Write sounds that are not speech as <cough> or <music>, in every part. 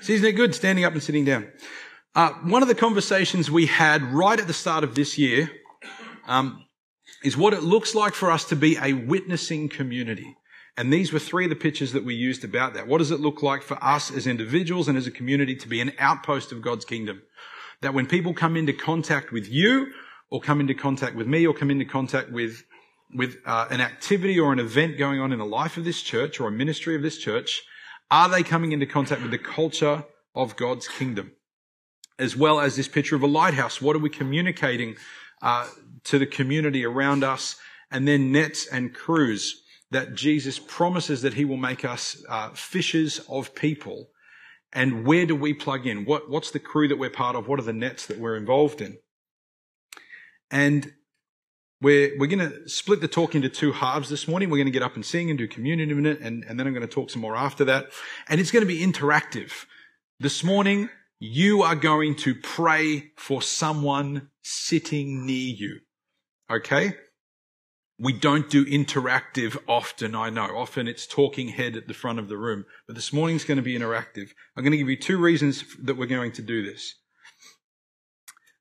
So isn't it good standing up and sitting down? Uh, one of the conversations we had right at the start of this year um, is what it looks like for us to be a witnessing community. And these were three of the pictures that we used about that. What does it look like for us as individuals and as a community to be an outpost of God's kingdom? That when people come into contact with you, or come into contact with me, or come into contact with with uh, an activity or an event going on in the life of this church or a ministry of this church, are they coming into contact with the culture of God's kingdom? As well as this picture of a lighthouse. What are we communicating uh, to the community around us? And then nets and crews that Jesus promises that he will make us uh, fishers of people. And where do we plug in? What, what's the crew that we're part of? What are the nets that we're involved in? And we're, we're going to split the talk into two halves this morning. We're going to get up and sing and do communion in a minute, and, and then I'm going to talk some more after that. And it's going to be interactive. This morning, you are going to pray for someone sitting near you. Okay? We don't do interactive often, I know. Often it's talking head at the front of the room. But this morning's going to be interactive. I'm going to give you two reasons that we're going to do this.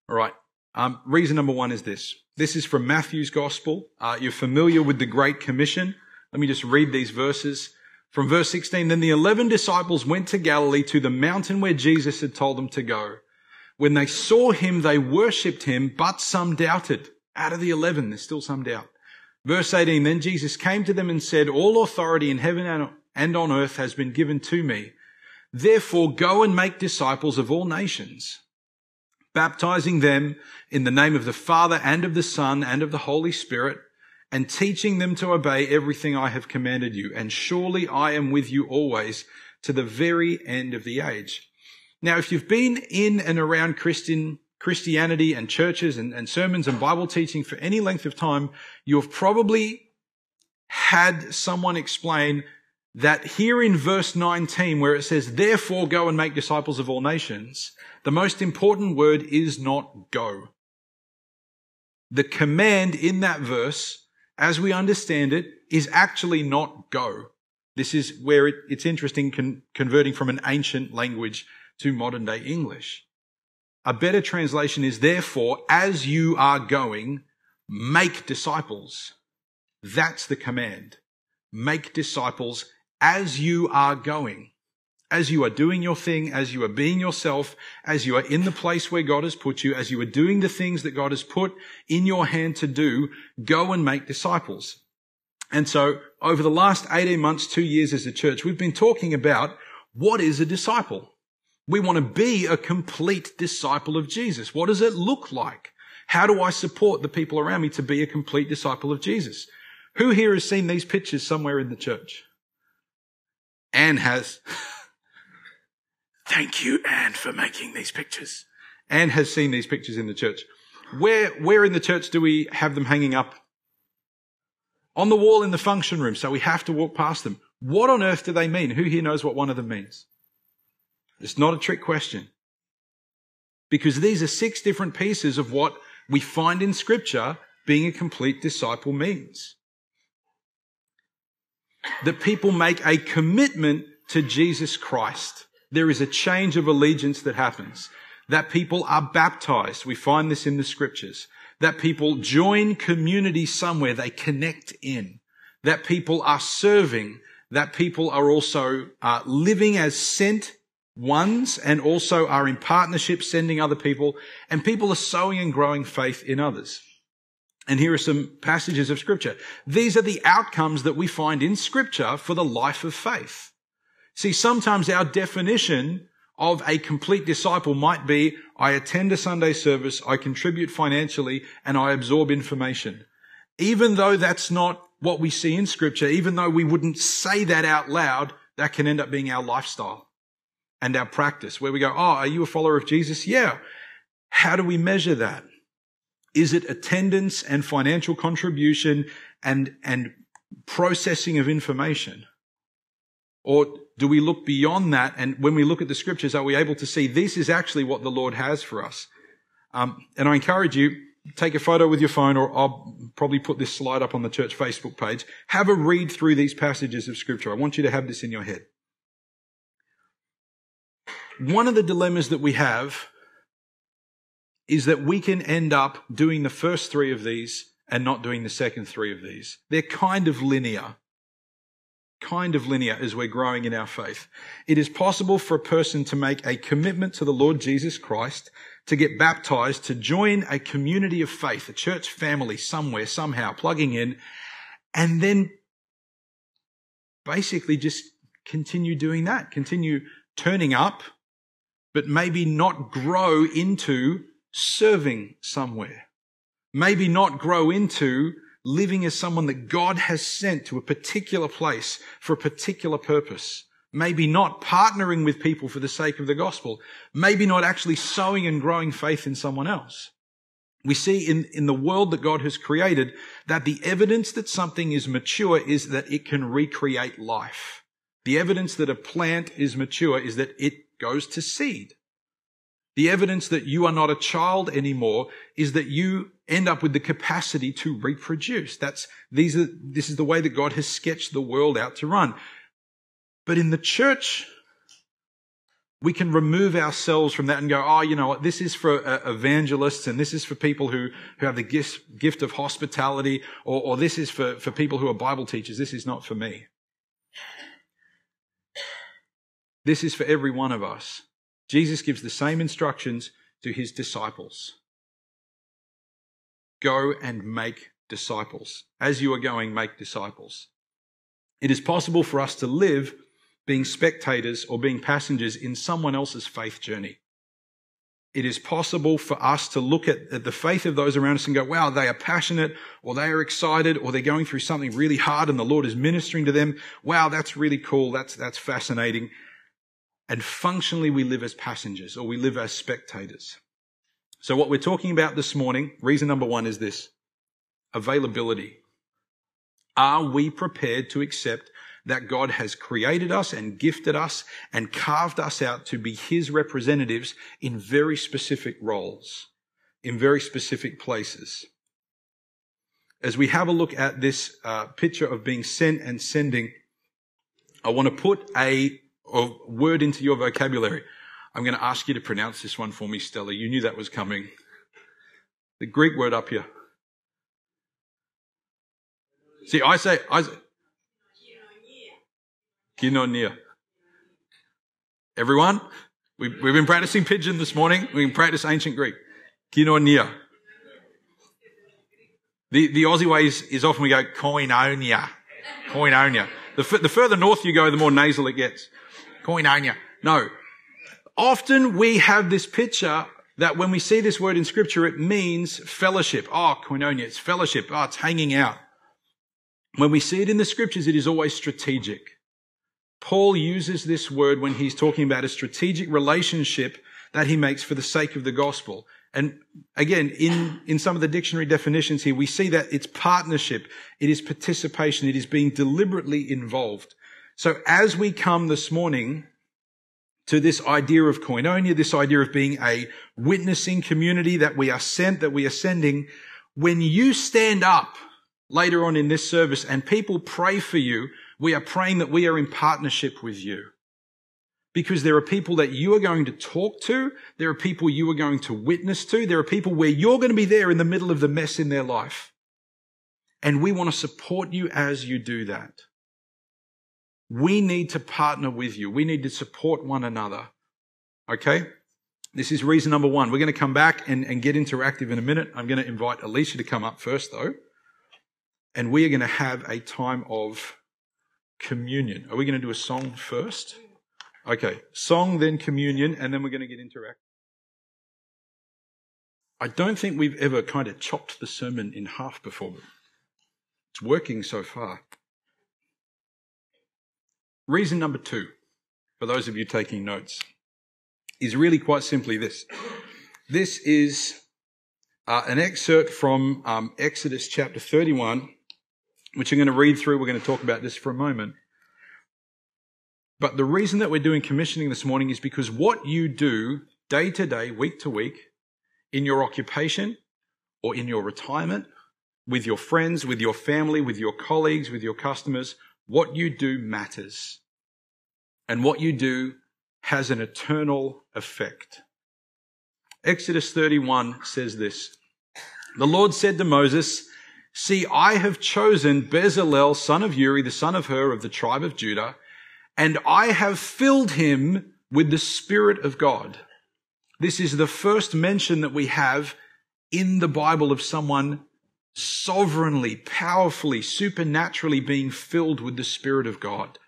All right. Um, reason number one is this. This is from Matthew's Gospel. Uh, you're familiar with the Great Commission. Let me just read these verses. From verse 16, then the 11 disciples went to Galilee to the mountain where Jesus had told them to go. When they saw him, they worshipped him, but some doubted. Out of the 11, there's still some doubt. Verse 18, then Jesus came to them and said, all authority in heaven and on earth has been given to me. Therefore go and make disciples of all nations baptizing them in the name of the Father and of the Son and of the Holy Spirit, and teaching them to obey everything I have commanded you. And surely I am with you always to the very end of the age. Now, if you've been in and around Christian Christianity and churches and, and sermons and Bible teaching for any length of time, you've probably had someone explain that here in verse 19, where it says, therefore go and make disciples of all nations, the most important word is not go. The command in that verse, as we understand it, is actually not go. This is where it, it's interesting con- converting from an ancient language to modern day English. A better translation is therefore, as you are going, make disciples. That's the command. Make disciples as you are going, as you are doing your thing, as you are being yourself, as you are in the place where God has put you, as you are doing the things that God has put in your hand to do, go and make disciples. And so over the last 18 months, two years as a church, we've been talking about what is a disciple? We want to be a complete disciple of Jesus. What does it look like? How do I support the people around me to be a complete disciple of Jesus? Who here has seen these pictures somewhere in the church? Anne has. <laughs> Thank you, Anne, for making these pictures. Anne has seen these pictures in the church. Where, where in the church do we have them hanging up? On the wall in the function room, so we have to walk past them. What on earth do they mean? Who here knows what one of them means? It's not a trick question. Because these are six different pieces of what we find in scripture being a complete disciple means that people make a commitment to Jesus Christ. There is a change of allegiance that happens. That people are baptized. We find this in the scriptures. That people join community somewhere. They connect in. That people are serving. That people are also uh, living as sent ones and also are in partnership sending other people. And people are sowing and growing faith in others. And here are some passages of scripture. These are the outcomes that we find in scripture for the life of faith. See, sometimes our definition of a complete disciple might be, I attend a Sunday service, I contribute financially, and I absorb information. Even though that's not what we see in scripture, even though we wouldn't say that out loud, that can end up being our lifestyle and our practice where we go, Oh, are you a follower of Jesus? Yeah. How do we measure that? Is it attendance and financial contribution and, and processing of information? Or do we look beyond that? And when we look at the scriptures, are we able to see this is actually what the Lord has for us? Um, and I encourage you, take a photo with your phone, or I'll probably put this slide up on the church Facebook page. Have a read through these passages of scripture. I want you to have this in your head. one of the dilemmas that we have is that we can end up doing the first three of these and not doing the second three of these. They're kind of linear. Kind of linear as we're growing in our faith. It is possible for a person to make a commitment to the Lord Jesus Christ, to get baptized, to join a community of faith, a church family somewhere, somehow, plugging in, and then basically just continue doing that, continue turning up, but maybe not grow into serving somewhere. Maybe not grow into living as someone that God has sent to a particular place for a particular purpose. Maybe not partnering with people for the sake of the gospel. Maybe not actually sowing and growing faith in someone else. We see in, in the world that God has created that the evidence that something is mature is that it can recreate life. The evidence that a plant is mature is that it goes to seed. The evidence that you are not a child anymore is that you end up with the capacity to reproduce. That's, these are, this is the way that God has sketched the world out to run. But in the church, we can remove ourselves from that and go, oh, you know what, this is for uh, evangelists and this is for people who, who have the gift, gift of hospitality or, or this is for, for people who are Bible teachers. This is not for me. This is for every one of us. Jesus gives the same instructions to his disciples. Go and make disciples. As you are going, make disciples. It is possible for us to live being spectators or being passengers in someone else's faith journey. It is possible for us to look at, at, the faith of those around us and go, wow, they are passionate or they are excited or they're going through something really hard and the Lord is ministering to them. Wow, that's really cool. That's, that's fascinating. And functionally, we live as passengers or we live as spectators. So what we're talking about this morning, reason number one is this. Availability. Are we prepared to accept that God has created us and gifted us and carved us out to be His representatives in very specific roles, in very specific places? As we have a look at this uh, picture of being sent and sending, I want to put a or word into your vocabulary. I'm going to ask you to pronounce this one for me, Stella. You knew that was coming. The Greek word up here. See, I say, I say, Koinonia. Everyone, we've, we've been practicing pidgin this morning. We can practice ancient Greek. Koinonia. The, the Aussie way is, is often we go koinonia. Koinonia. The, f- the further north you go, the more nasal it gets. Koinonia. No. Often we have this picture that when we see this word in scripture, it means fellowship. Oh, koinonia, it's fellowship. Oh, it's hanging out. When we see it in the scriptures, it is always strategic. Paul uses this word when he's talking about a strategic relationship that he makes for the sake of the gospel. And again, in, in some of the dictionary definitions here, we see that it's partnership, it is participation, it is being deliberately involved. So as we come this morning to this idea of koinonia, this idea of being a witnessing community that we are sent, that we are sending, when you stand up later on in this service and people pray for you, we are praying that we are in partnership with you. Because there are people that you are going to talk to. There are people you are going to witness to. There are people where you're going to be there in the middle of the mess in their life. And we want to support you as you do that. We need to partner with you. We need to support one another. Okay? This is reason number one. We're going to come back and, and get interactive in a minute. I'm going to invite Alicia to come up first, though. And we are going to have a time of communion. Are we going to do a song first? Okay. Song, then communion, and then we're going to get interactive. I don't think we've ever kind of chopped the sermon in half before, it's working so far. Reason number two, for those of you taking notes, is really quite simply this. This is uh, an excerpt from um, Exodus chapter 31, which I'm going to read through. We're going to talk about this for a moment. But the reason that we're doing commissioning this morning is because what you do day to day, week to week, in your occupation or in your retirement, with your friends, with your family, with your colleagues, with your customers, what you do matters. And what you do has an eternal effect. Exodus 31 says this. The Lord said to Moses, See, I have chosen Bezalel, son of Uri, the son of Hur of the tribe of Judah, and I have filled him with the Spirit of God. This is the first mention that we have in the Bible of someone sovereignly, powerfully, supernaturally being filled with the Spirit of God.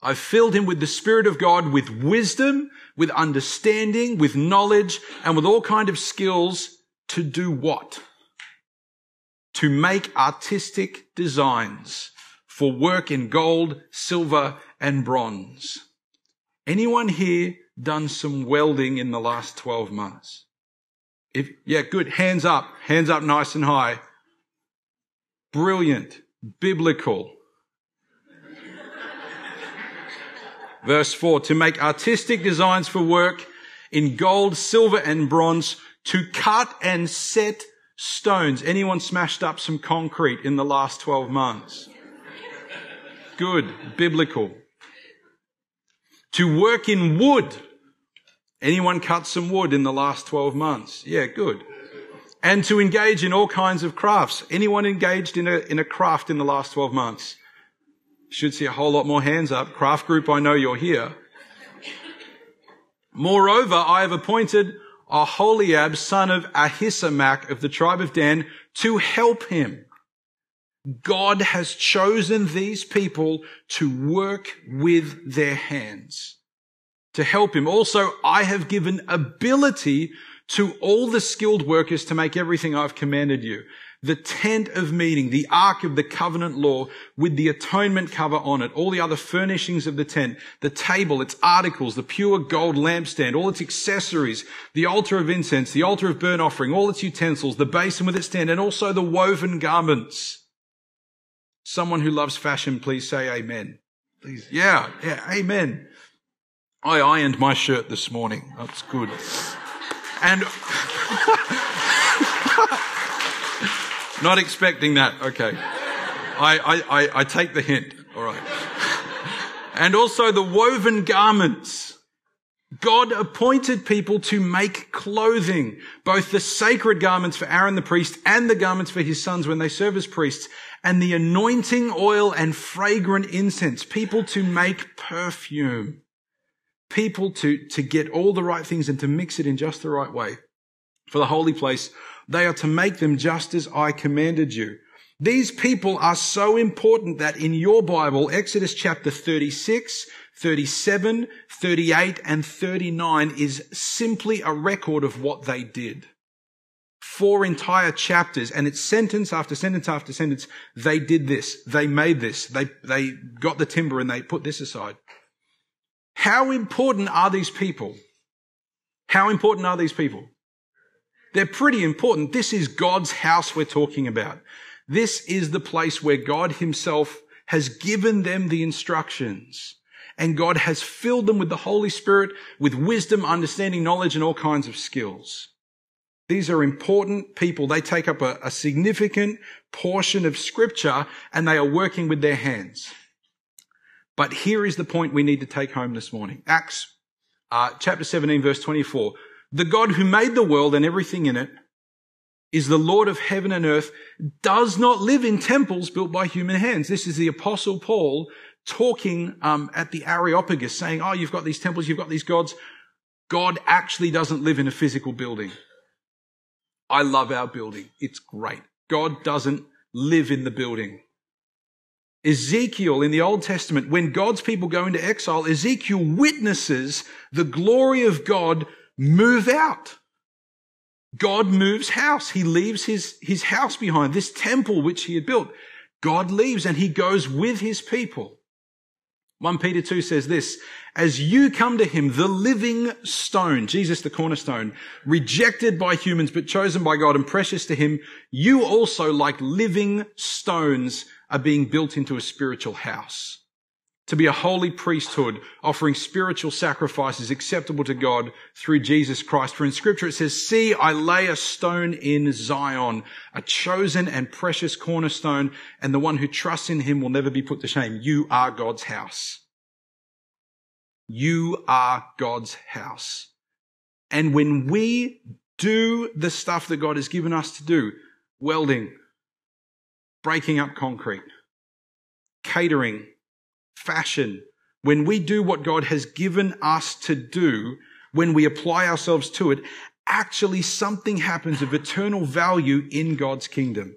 I've filled him with the Spirit of God, with wisdom, with understanding, with knowledge, and with all kind of skills to do what? To make artistic designs for work in gold, silver, and bronze. Anyone here done some welding in the last 12 months? If, yeah, good. Hands up. Hands up nice and high. Brilliant. Biblical. Verse 4, to make artistic designs for work in gold, silver, and bronze, to cut and set stones. Anyone smashed up some concrete in the last 12 months? Good. Biblical. To work in wood. Anyone cut some wood in the last 12 months? Yeah, good. And to engage in all kinds of crafts. Anyone engaged in a, in a craft in the last 12 months? Should see a whole lot more hands up. Craft group, I know you're here. Moreover, I have appointed Aholiab, son of Ahisamach of the tribe of Dan, to help him. God has chosen these people to work with their hands to help him. Also, I have given ability to all the skilled workers to make everything I've commanded you the tent of meeting, the ark of the covenant law with the atonement cover on it, all the other furnishings of the tent, the table, its articles, the pure gold lampstand, all its accessories, the altar of incense, the altar of burnt offering, all its utensils, the basin with its stand, and also the woven garments. Someone who loves fashion, please say amen. Please. Yeah, yeah, amen. I ironed my shirt this morning. That's good. And <laughs> Not expecting that. Okay. I, I, I, take the hint. All right. And also the woven garments. God appointed people to make clothing, both the sacred garments for Aaron the priest and the garments for his sons when they serve as priests, and the anointing oil and fragrant incense, people to make perfume, people to, to get all the right things and to mix it in just the right way for the holy place they are to make them just as I commanded you. These people are so important that in your Bible, Exodus chapter 36, 37, 38, and 39 is simply a record of what they did. Four entire chapters, and it's sentence after sentence after sentence. They did this. They made this. They, they got the timber and they put this aside. How important are these people? How important are these people? They're pretty important. This is God's house we're talking about. This is the place where God himself has given them the instructions and God has filled them with the Holy Spirit, with wisdom, understanding, knowledge, and all kinds of skills. These are important people. They take up a, a significant portion of scripture and they are working with their hands. But here is the point we need to take home this morning. Acts uh, chapter 17 verse 24. The God who made the world and everything in it is the Lord of heaven and earth, does not live in temples built by human hands. This is the apostle Paul talking um, at the Areopagus saying, oh, you've got these temples, you've got these gods. God actually doesn't live in a physical building. I love our building. It's great. God doesn't live in the building. Ezekiel in the Old Testament, when God's people go into exile, Ezekiel witnesses the glory of God move out. God moves house. He leaves his, his house behind, this temple which he had built. God leaves and he goes with his people. 1 Peter 2 says this, as you come to him, the living stone, Jesus the cornerstone, rejected by humans but chosen by God and precious to him, you also like living stones are being built into a spiritual house to be a holy priesthood, offering spiritual sacrifices acceptable to God through Jesus Christ. For in scripture it says, see, I lay a stone in Zion, a chosen and precious cornerstone, and the one who trusts in him will never be put to shame. You are God's house. You are God's house. And when we do the stuff that God has given us to do, welding, breaking up concrete, catering, fashion, when we do what God has given us to do, when we apply ourselves to it, actually something happens of eternal value in God's kingdom.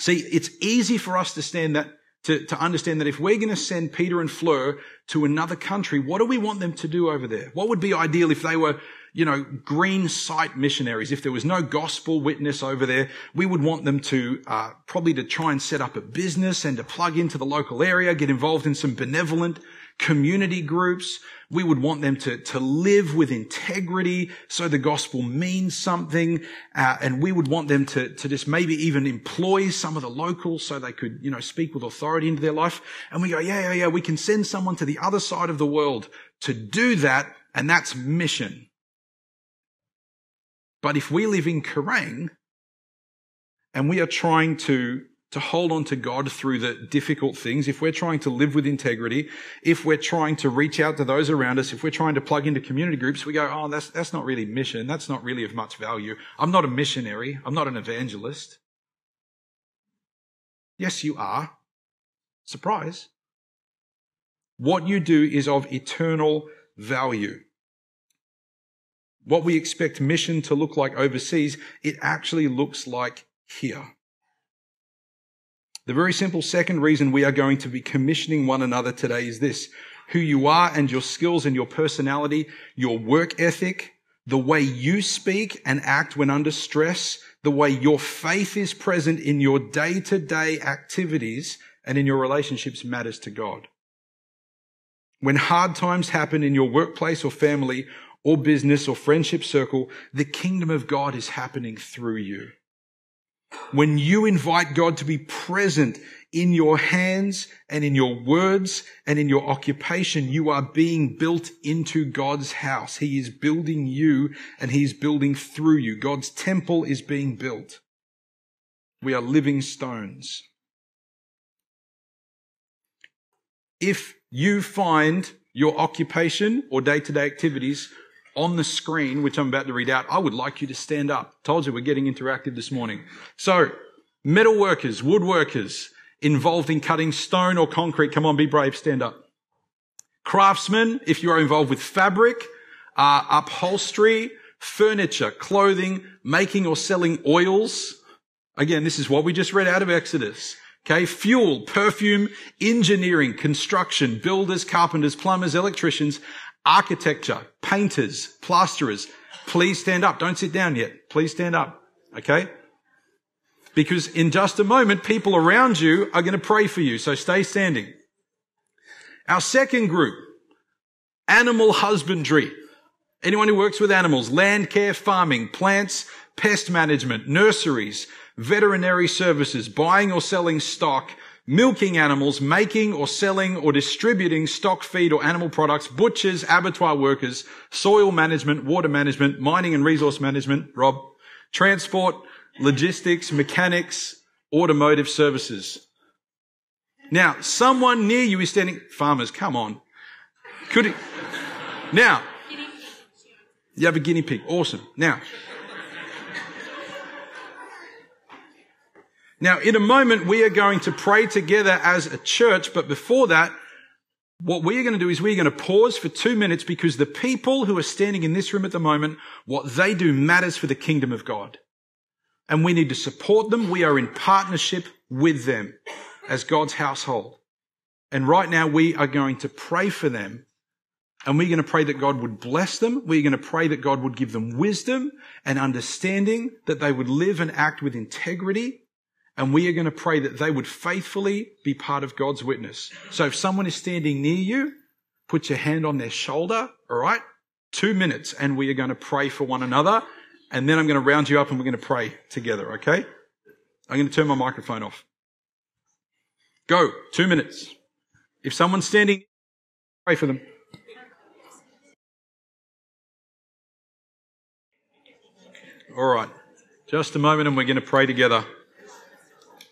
See, it's easy for us to stand that, to, to understand that if we're going to send Peter and Fleur to another country, what do we want them to do over there? What would be ideal if they were you know, green site missionaries. If there was no gospel witness over there, we would want them to uh, probably to try and set up a business and to plug into the local area, get involved in some benevolent community groups. We would want them to, to live with integrity so the gospel means something. Uh, and we would want them to, to just maybe even employ some of the locals so they could, you know, speak with authority into their life. And we go, yeah, yeah, yeah, we can send someone to the other side of the world to do that. And that's mission. But if we live in Kerang and we are trying to, to hold on to God through the difficult things, if we're trying to live with integrity, if we're trying to reach out to those around us, if we're trying to plug into community groups, we go, oh, that's, that's not really mission. That's not really of much value. I'm not a missionary. I'm not an evangelist. Yes, you are. Surprise. What you do is of eternal value what we expect mission to look like overseas, it actually looks like here. The very simple second reason we are going to be commissioning one another today is this. Who you are and your skills and your personality, your work ethic, the way you speak and act when under stress, the way your faith is present in your day to day activities and in your relationships matters to God. When hard times happen in your workplace or family, or business or friendship circle, the kingdom of God is happening through you. When you invite God to be present in your hands and in your words and in your occupation, you are being built into God's house. He is building you and he's building through you. God's temple is being built. We are living stones. If you find your occupation or day to day activities on the screen, which I'm about to read out, I would like you to stand up. Told you we're getting interactive this morning. So, metal workers, woodworkers, involved in cutting stone or concrete, come on, be brave, stand up. Craftsmen, if you are involved with fabric, uh, upholstery, furniture, clothing, making or selling oils. Again, this is what we just read out of Exodus. Okay, fuel, perfume, engineering, construction, builders, carpenters, plumbers, electricians, architecture, painters, plasterers, please stand up. Don't sit down yet. Please stand up. Okay? Because in just a moment, people around you are going to pray for you. So stay standing. Our second group, animal husbandry. Anyone who works with animals, land care, farming, plants, pest management, nurseries, veterinary services, buying or selling stock, milking animals, making or selling or distributing stock feed or animal products, butchers, abattoir workers, soil management, water management, mining and resource management, Rob, transport, logistics, mechanics, automotive services. Now, someone near you is standing, farmers, come on. Could it, now, you have a guinea pig. Awesome. Now, Now, in a moment, we are going to pray together as a church, but before that, what we are going to do is we're going to pause for two minutes because the people who are standing in this room at the moment, what they do matters for the kingdom of God. And we need to support them. We are in partnership with them as God's household. And right now we are going to pray for them and we're going to pray that God would bless them. We're going to pray that God would give them wisdom and understanding, that they would live and act with integrity and we are going to pray that they would faithfully be part of God's witness. So if someone is standing near you, put your hand on their shoulder, all right? Two minutes, and we are going to pray for one another. And then I'm going to round you up and we're going to pray together, okay? I'm going to turn my microphone off. Go, two minutes. If someone's standing, pray for them. All right. Just a moment and we're going to pray together.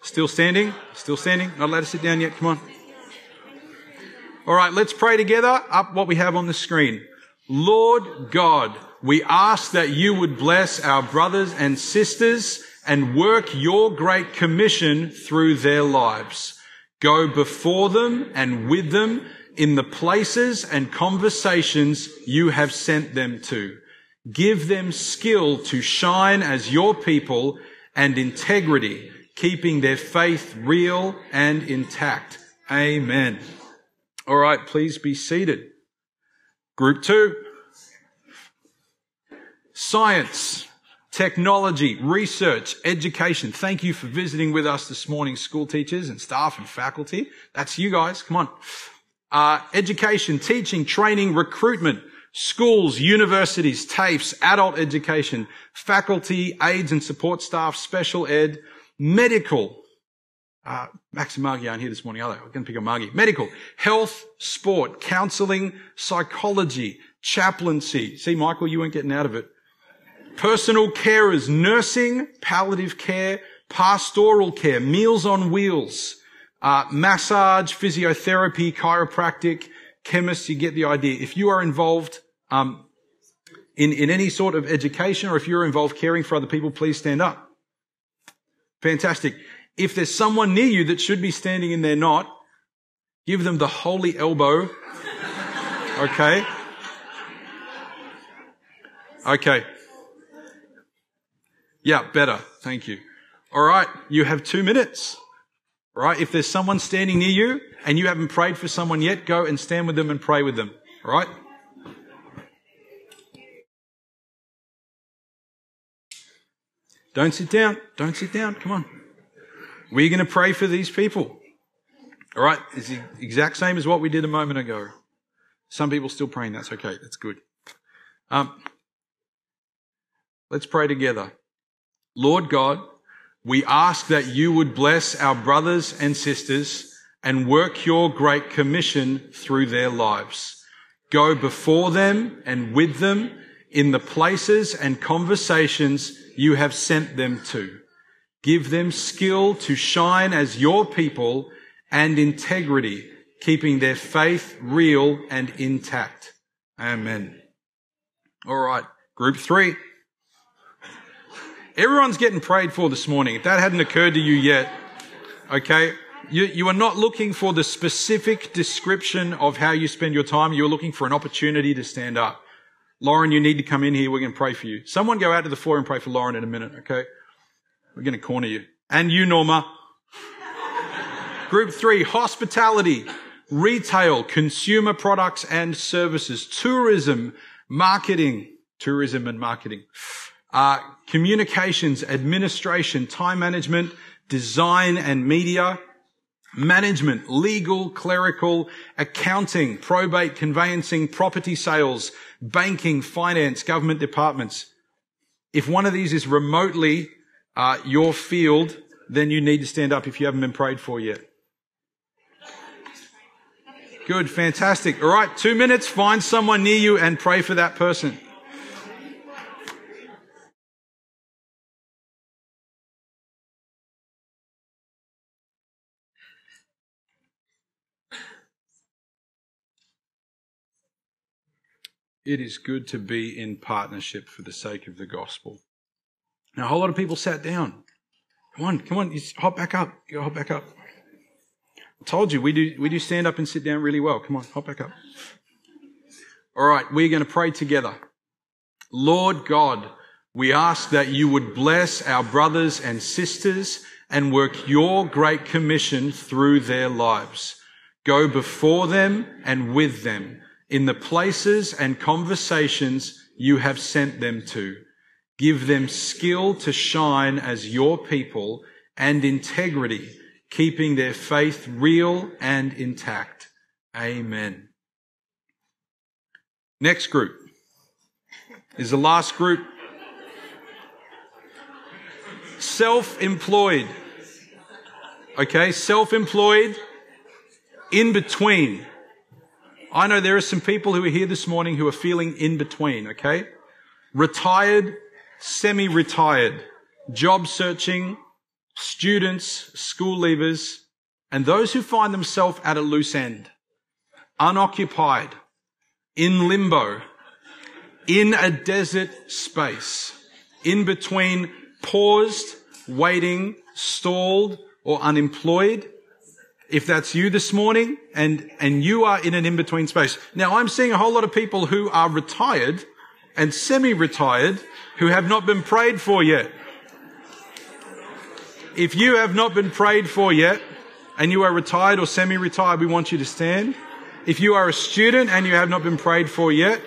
Still standing? Still standing? Not allowed to sit down yet? Come on. All right, let's pray together up what we have on the screen. Lord God, we ask that you would bless our brothers and sisters and work your great commission through their lives. Go before them and with them in the places and conversations you have sent them to. Give them skill to shine as your people and integrity, keeping their faith real and intact. Amen. All right, please be seated. Group two. Science, technology, research, education. Thank you for visiting with us this morning, school teachers and staff and faculty. That's you guys. Come on. Uh, education, teaching, training, recruitment, schools, universities, TAFEs, adult education, faculty, aides and support staff, special ed, medical. Uh, Max and Margie aren't here this morning, are they? I'm going to pick up Margie. Medical, health, sport, counseling, psychology, chaplaincy. See, Michael, you weren't getting out of it. Personal carers, nursing, palliative care, pastoral care, meals on wheels, uh, massage, physiotherapy, chiropractic, chemists, you get the idea. If you are involved um, in, in any sort of education or if you're involved caring for other people, please stand up. Fantastic. If there's someone near you that should be standing and they're not, give them the holy elbow. <laughs> Okay. Okay. Yeah, better. Thank you. All right. You have two minutes. All right. If there's someone standing near you and you haven't prayed for someone yet, go and stand with them and pray with them. All right. Don't sit down. Don't sit down. Come on. We're going to pray for these people. All right. It's the exact same as what we did a moment ago. Some people still praying. That's okay. That's good. Um, let's pray together. Lord God, we ask that you would bless our brothers and sisters and work your great commission through their lives. Go before them and with them in the places and conversations you have sent them to. Give them skill to shine as your people and integrity, keeping their faith real and intact. Amen. All right. Group three. Everyone's getting prayed for this morning. If that hadn't occurred to you yet, okay, you, you are not looking for the specific description of how you spend your time. You're looking for an opportunity to stand up. Lauren, you need to come in here. We're going to pray for you. Someone go out to the floor and pray for Lauren in a minute, okay? We're going to corner you. And you, Norma. Group three, hospitality, retail, consumer products and services, tourism, marketing, tourism and marketing, uh, communications, administration, time management, design and media, management, legal, clerical, accounting, probate, conveyancing, property sales, banking, finance, government departments. If one of these is remotely uh, your field, then you need to stand up if you haven't been prayed for yet. Good, fantastic. All right, two minutes, find someone near you and pray for that person. It is good to be in partnership for the sake of the gospel. Now, a whole lot of people sat down. Come on, come on, you hop back up. You hop back up. I told you we do we do stand up and sit down really well. Come on, hop back up. All right, we're going to pray together. Lord God, we ask that you would bless our brothers and sisters and work your great commission through their lives. Go before them and with them in the places and conversations you have sent them to. Give them skill to shine as your people and integrity, keeping their faith real and intact. Amen. Next group is the last group. Self-employed. Okay, self-employed, in between. I know there are some people who are here this morning who are feeling in between, okay? Retired, semi-retired, job searching, students, school leavers, and those who find themselves at a loose end. unoccupied, in limbo, in a desert space, in between paused, waiting, stalled, or unemployed, if that's you this morning and, and you are in an in-between space. Now I'm seeing a whole lot of people who are retired and semi-retired who have not been prayed for yet. If you have not been prayed for yet and you are retired or semi-retired, we want you to stand. If you are a student and you have not been prayed for yet,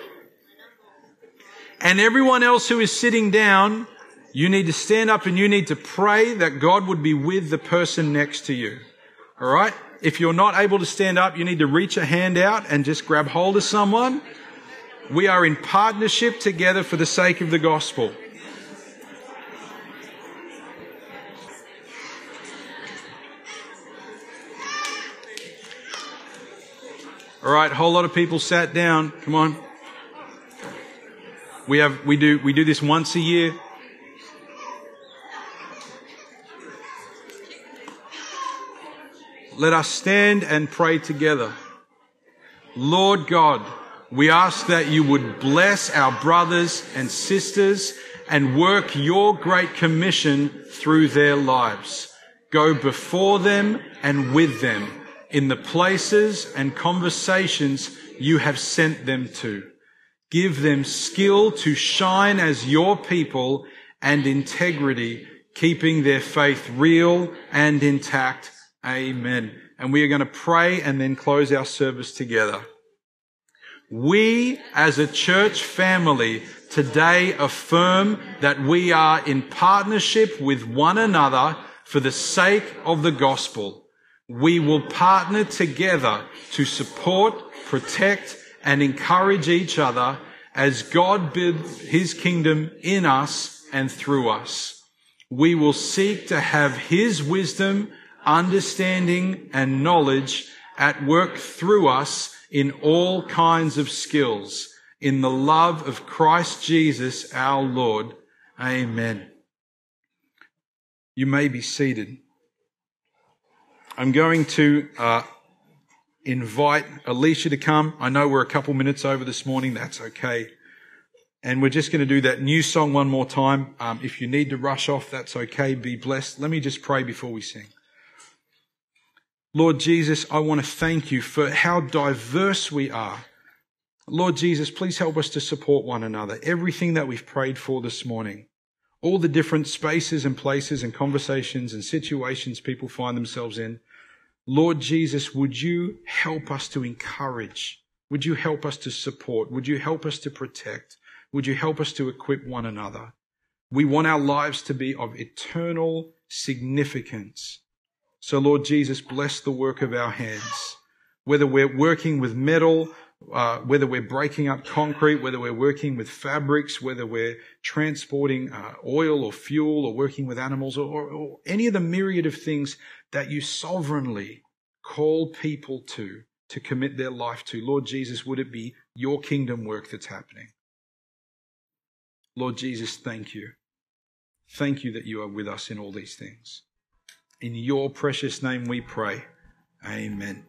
and everyone else who is sitting down, you need to stand up and you need to pray that God would be with the person next to you. All right? If you're not able to stand up, you need to reach a hand out and just grab hold of someone. We are in partnership together for the sake of the gospel. All right, a whole lot of people sat down. Come on. We have, we do, we do this once a year. Let us stand and pray together. Lord God, we ask that you would bless our brothers and sisters and work your great commission through their lives. Go before them and with them in the places and conversations you have sent them to. Give them skill to shine as your people and integrity, keeping their faith real and intact Amen. And we are going to pray and then close our service together. We as a church family today affirm that we are in partnership with one another for the sake of the gospel. We will partner together to support, protect, and encourage each other as God builds his kingdom in us and through us. We will seek to have his wisdom understanding and knowledge at work through us in all kinds of skills in the love of Christ Jesus our Lord. Amen. You may be seated. I'm going to uh, invite Alicia to come. I know we're a couple minutes over this morning. That's okay. And we're just going to do that new song one more time. Um, if you need to rush off, that's okay. Be blessed. Let me just pray before we sing. Lord Jesus, I want to thank you for how diverse we are. Lord Jesus, please help us to support one another. Everything that we've prayed for this morning, all the different spaces and places and conversations and situations people find themselves in. Lord Jesus, would you help us to encourage? Would you help us to support? Would you help us to protect? Would you help us to equip one another? We want our lives to be of eternal significance. So, Lord Jesus, bless the work of our hands. Whether we're working with metal, uh, whether we're breaking up concrete, whether we're working with fabrics, whether we're transporting uh, oil or fuel or working with animals or, or, or any of the myriad of things that you sovereignly call people to, to commit their life to. Lord Jesus, would it be your kingdom work that's happening? Lord Jesus, thank you. Thank you that you are with us in all these things. In your precious name we pray. Amen.